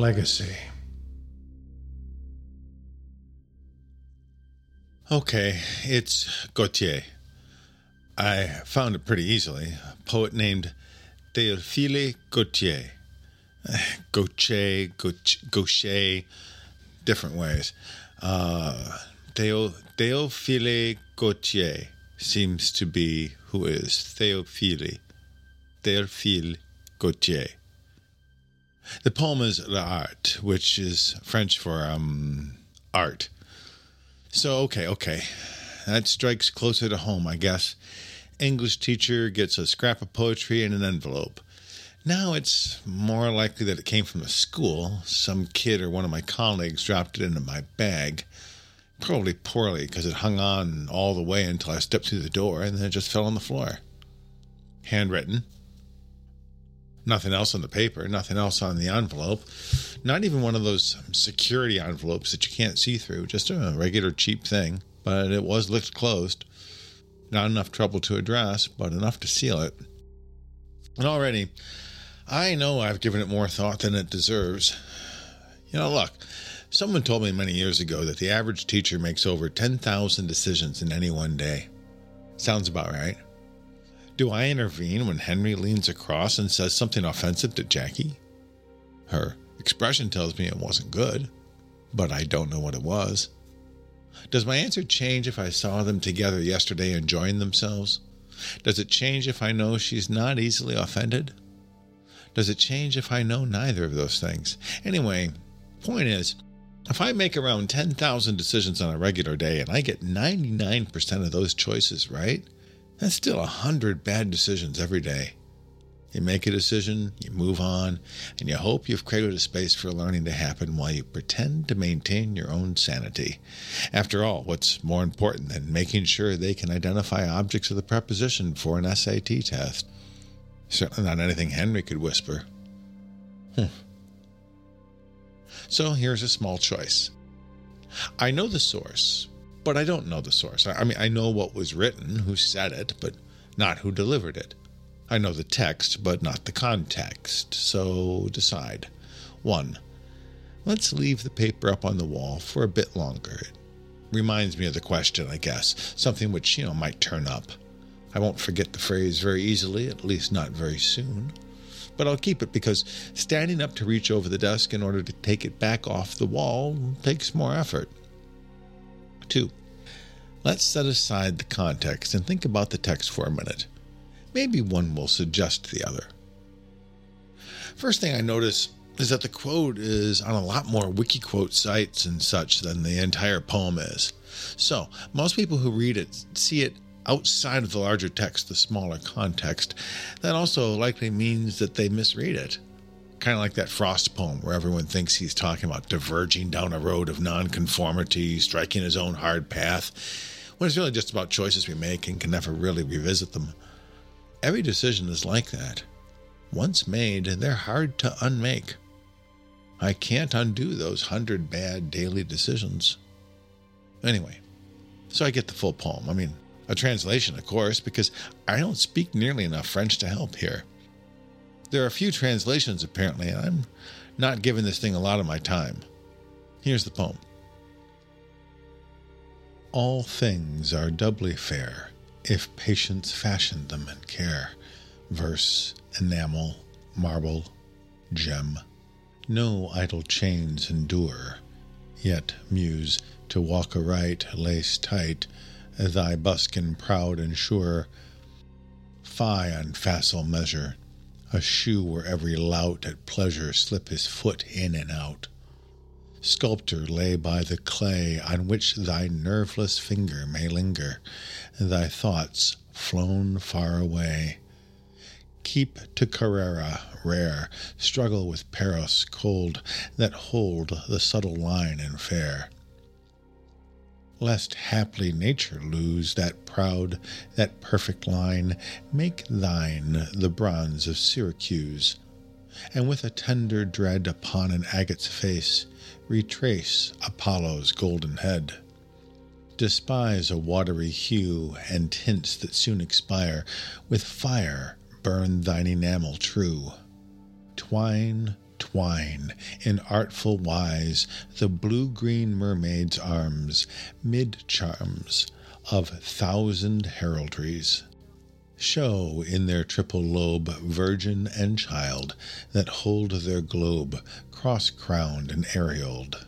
Legacy. Okay, it's Gautier. I found it pretty easily. A poet named Théophile Gautier. Gautier, Gaucher, different ways. Uh, Théophile Gautier seems to be who is Théophile. Théophile Gautier. The poem is L'Art, which is French for um, art. So, okay, okay. That strikes closer to home, I guess. English teacher gets a scrap of poetry in an envelope. Now it's more likely that it came from the school. Some kid or one of my colleagues dropped it into my bag. Probably poorly, because it hung on all the way until I stepped through the door and then it just fell on the floor. Handwritten. Nothing else on the paper, nothing else on the envelope. Not even one of those security envelopes that you can't see through, just a regular cheap thing. But it was licked closed. Not enough trouble to address, but enough to seal it. And already, I know I've given it more thought than it deserves. You know, look, someone told me many years ago that the average teacher makes over 10,000 decisions in any one day. Sounds about right. Do I intervene when Henry leans across and says something offensive to Jackie? Her expression tells me it wasn't good, but I don't know what it was. Does my answer change if I saw them together yesterday enjoying themselves? Does it change if I know she's not easily offended? Does it change if I know neither of those things? Anyway, point is, if I make around 10,000 decisions on a regular day and I get 99% of those choices right, that's still a 100 bad decisions every day. You make a decision, you move on, and you hope you've created a space for learning to happen while you pretend to maintain your own sanity. After all, what's more important than making sure they can identify objects of the preposition for an SAT test? Certainly not anything Henry could whisper. Hmm. So here's a small choice. I know the source, but I don't know the source. I mean, I know what was written, who said it, but not who delivered it. I know the text, but not the context. So decide. 1. Let's leave the paper up on the wall for a bit longer. It reminds me of the question, I guess, something which, you know, might turn up. I won't forget the phrase very easily, at least not very soon. But I'll keep it because standing up to reach over the desk in order to take it back off the wall takes more effort. 2. Let's set aside the context and think about the text for a minute. Maybe one will suggest the other. First thing I notice is that the quote is on a lot more Wikiquote sites and such than the entire poem is. So, most people who read it see it outside of the larger text, the smaller context, that also likely means that they misread it. Kind of like that Frost poem where everyone thinks he's talking about diverging down a road of nonconformity, striking his own hard path, when it's really just about choices we make and can never really revisit them. Every decision is like that. Once made, they're hard to unmake. I can't undo those hundred bad daily decisions. Anyway, so I get the full poem. I mean, a translation, of course, because I don't speak nearly enough French to help here. There are a few translations, apparently, and I'm not giving this thing a lot of my time. Here's the poem All things are doubly fair if patience fashioned them and care. Verse, enamel, marble, gem. No idle chains endure, yet, muse, to walk aright, lace tight, thy buskin proud and sure. Fie on facile measure, a shoe where every lout at pleasure slip his foot in and out. Sculptor, lay by the clay on which thy nerveless finger may linger, thy thoughts flown far away. Keep to Carrara, rare, struggle with Paros cold, that hold the subtle line and fair lest haply nature lose that proud, that perfect line, make thine the bronze of Syracuse, and with a tender dread upon an agate's face retrace Apollo's golden head. Despise a watery hue and tints that soon expire, with fire burn thine enamel true. Twine twine in artful wise the blue green mermaid's arms, mid charms of thousand heraldries. Show in their triple lobe virgin and child that hold their globe cross crowned and aureoled.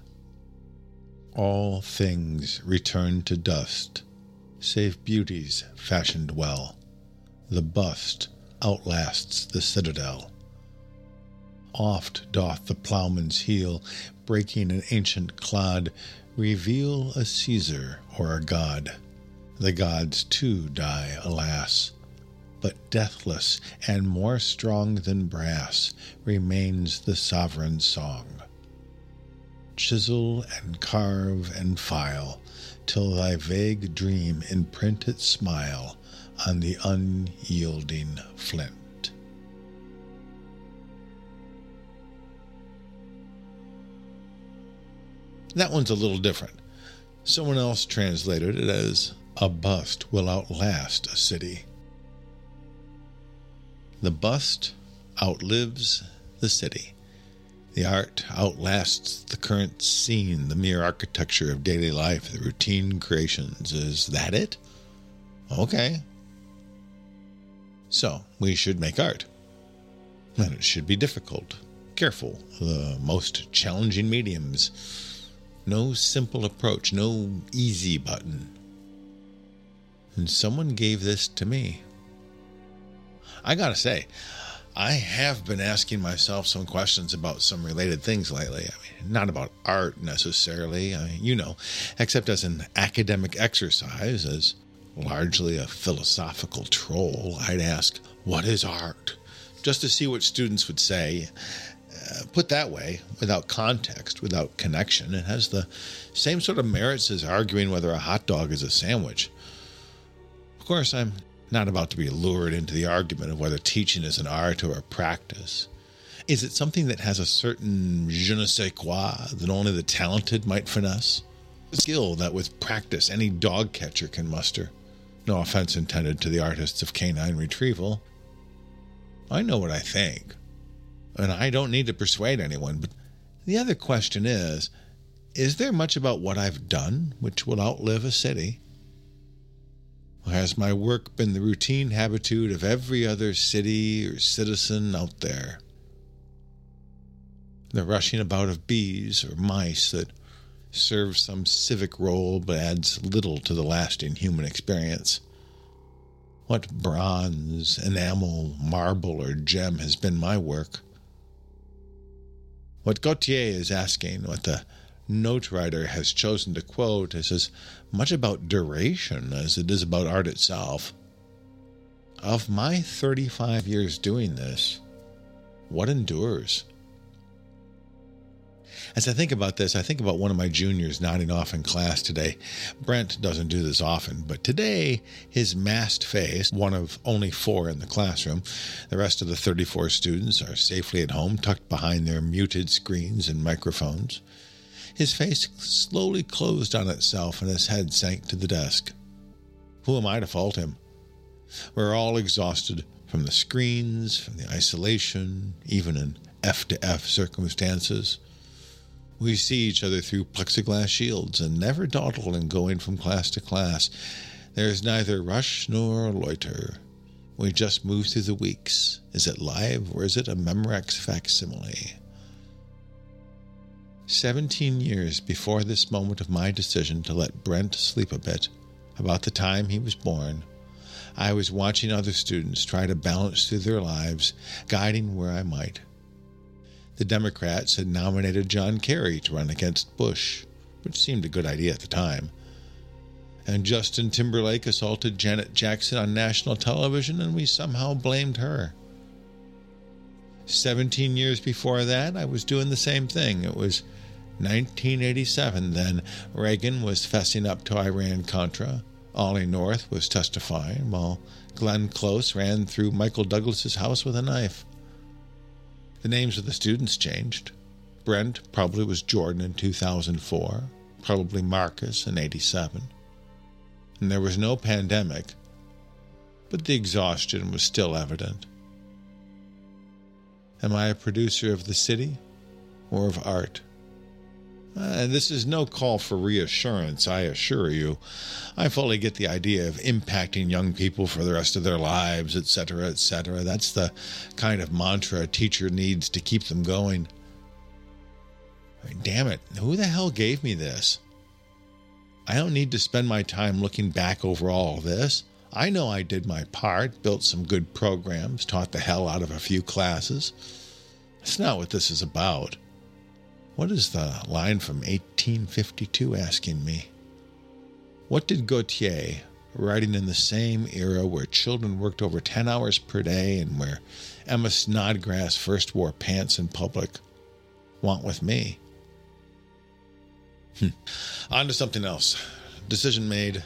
All things return to dust, save beauties fashioned well. The bust outlasts the citadel. Oft doth the ploughman's heel, breaking an ancient clod, reveal a Caesar or a god. The gods too die, alas, but deathless and more strong than brass remains the sovereign song. Chisel and carve and file till thy vague dream imprint its smile on the unyielding flint. That one's a little different. Someone else translated it as a bust will outlast a city. The bust outlives the city. The art outlasts the current scene, the mere architecture of daily life, the routine creations. Is that it? Okay. So, we should make art. And it should be difficult, careful, the most challenging mediums no simple approach, no easy button. And someone gave this to me. I gotta say, I have been asking myself some questions about some related things lately. I mean, not about art necessarily, I mean, you know, except as an academic exercise, as largely a philosophical troll. I'd ask, What is art? Just to see what students would say Uh, put that way, without context, without connection, it has the same sort of merits as arguing whether a hot dog is a sandwich. Of course, I'm not about to be lured into the argument of whether teaching is an art or a practice. Is it something that has a certain je ne sais quoi that only the talented might finesse? A skill that with practice any dog catcher can muster. No offense intended to the artists of canine retrieval. I know what I think and I don't need to persuade anyone. But the other question is is there much about what I've done which will outlive a city? Or has my work been the routine habitude of every other city or citizen out there? The rushing about of bees or mice that serves some civic role but adds little to the lasting human experience. What bronze, enamel, marble, or gem has been my work? What Gautier is asking, what the note writer has chosen to quote, is as much about duration as it is about art itself. Of my 35 years doing this, what endures? As I think about this, I think about one of my juniors nodding off in class today. Brent doesn't do this often, but today his masked face, one of only four in the classroom, the rest of the 34 students are safely at home, tucked behind their muted screens and microphones. His face slowly closed on itself and his head sank to the desk. Who am I to fault him? We're all exhausted from the screens, from the isolation, even in F to F circumstances. We see each other through plexiglass shields and never dawdle in going from class to class. There is neither rush nor loiter. We just move through the weeks. Is it live or is it a Memorex facsimile? Seventeen years before this moment of my decision to let Brent sleep a bit, about the time he was born, I was watching other students try to balance through their lives, guiding where I might. The Democrats had nominated John Kerry to run against Bush, which seemed a good idea at the time. And Justin Timberlake assaulted Janet Jackson on national television, and we somehow blamed her. 17 years before that, I was doing the same thing. It was 1987 then. Reagan was fessing up to Iran Contra. Ollie North was testifying, while Glenn Close ran through Michael Douglas's house with a knife. The names of the students changed. Brent probably was Jordan in 2004, probably Marcus in 87. And there was no pandemic, but the exhaustion was still evident. Am I a producer of the city or of art. Uh, this is no call for reassurance, I assure you. I fully get the idea of impacting young people for the rest of their lives, etc., etc. That's the kind of mantra a teacher needs to keep them going. Damn it, who the hell gave me this? I don't need to spend my time looking back over all this. I know I did my part, built some good programs, taught the hell out of a few classes. That's not what this is about. What is the line from 1852 asking me? What did Gautier, writing in the same era where children worked over 10 hours per day and where Emma Snodgrass first wore pants in public, want with me? Hmm. On to something else. Decision made.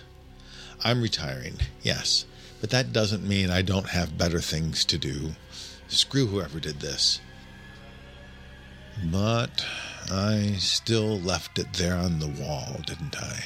I'm retiring, yes, but that doesn't mean I don't have better things to do. Screw whoever did this. But I still left it there on the wall, didn't I?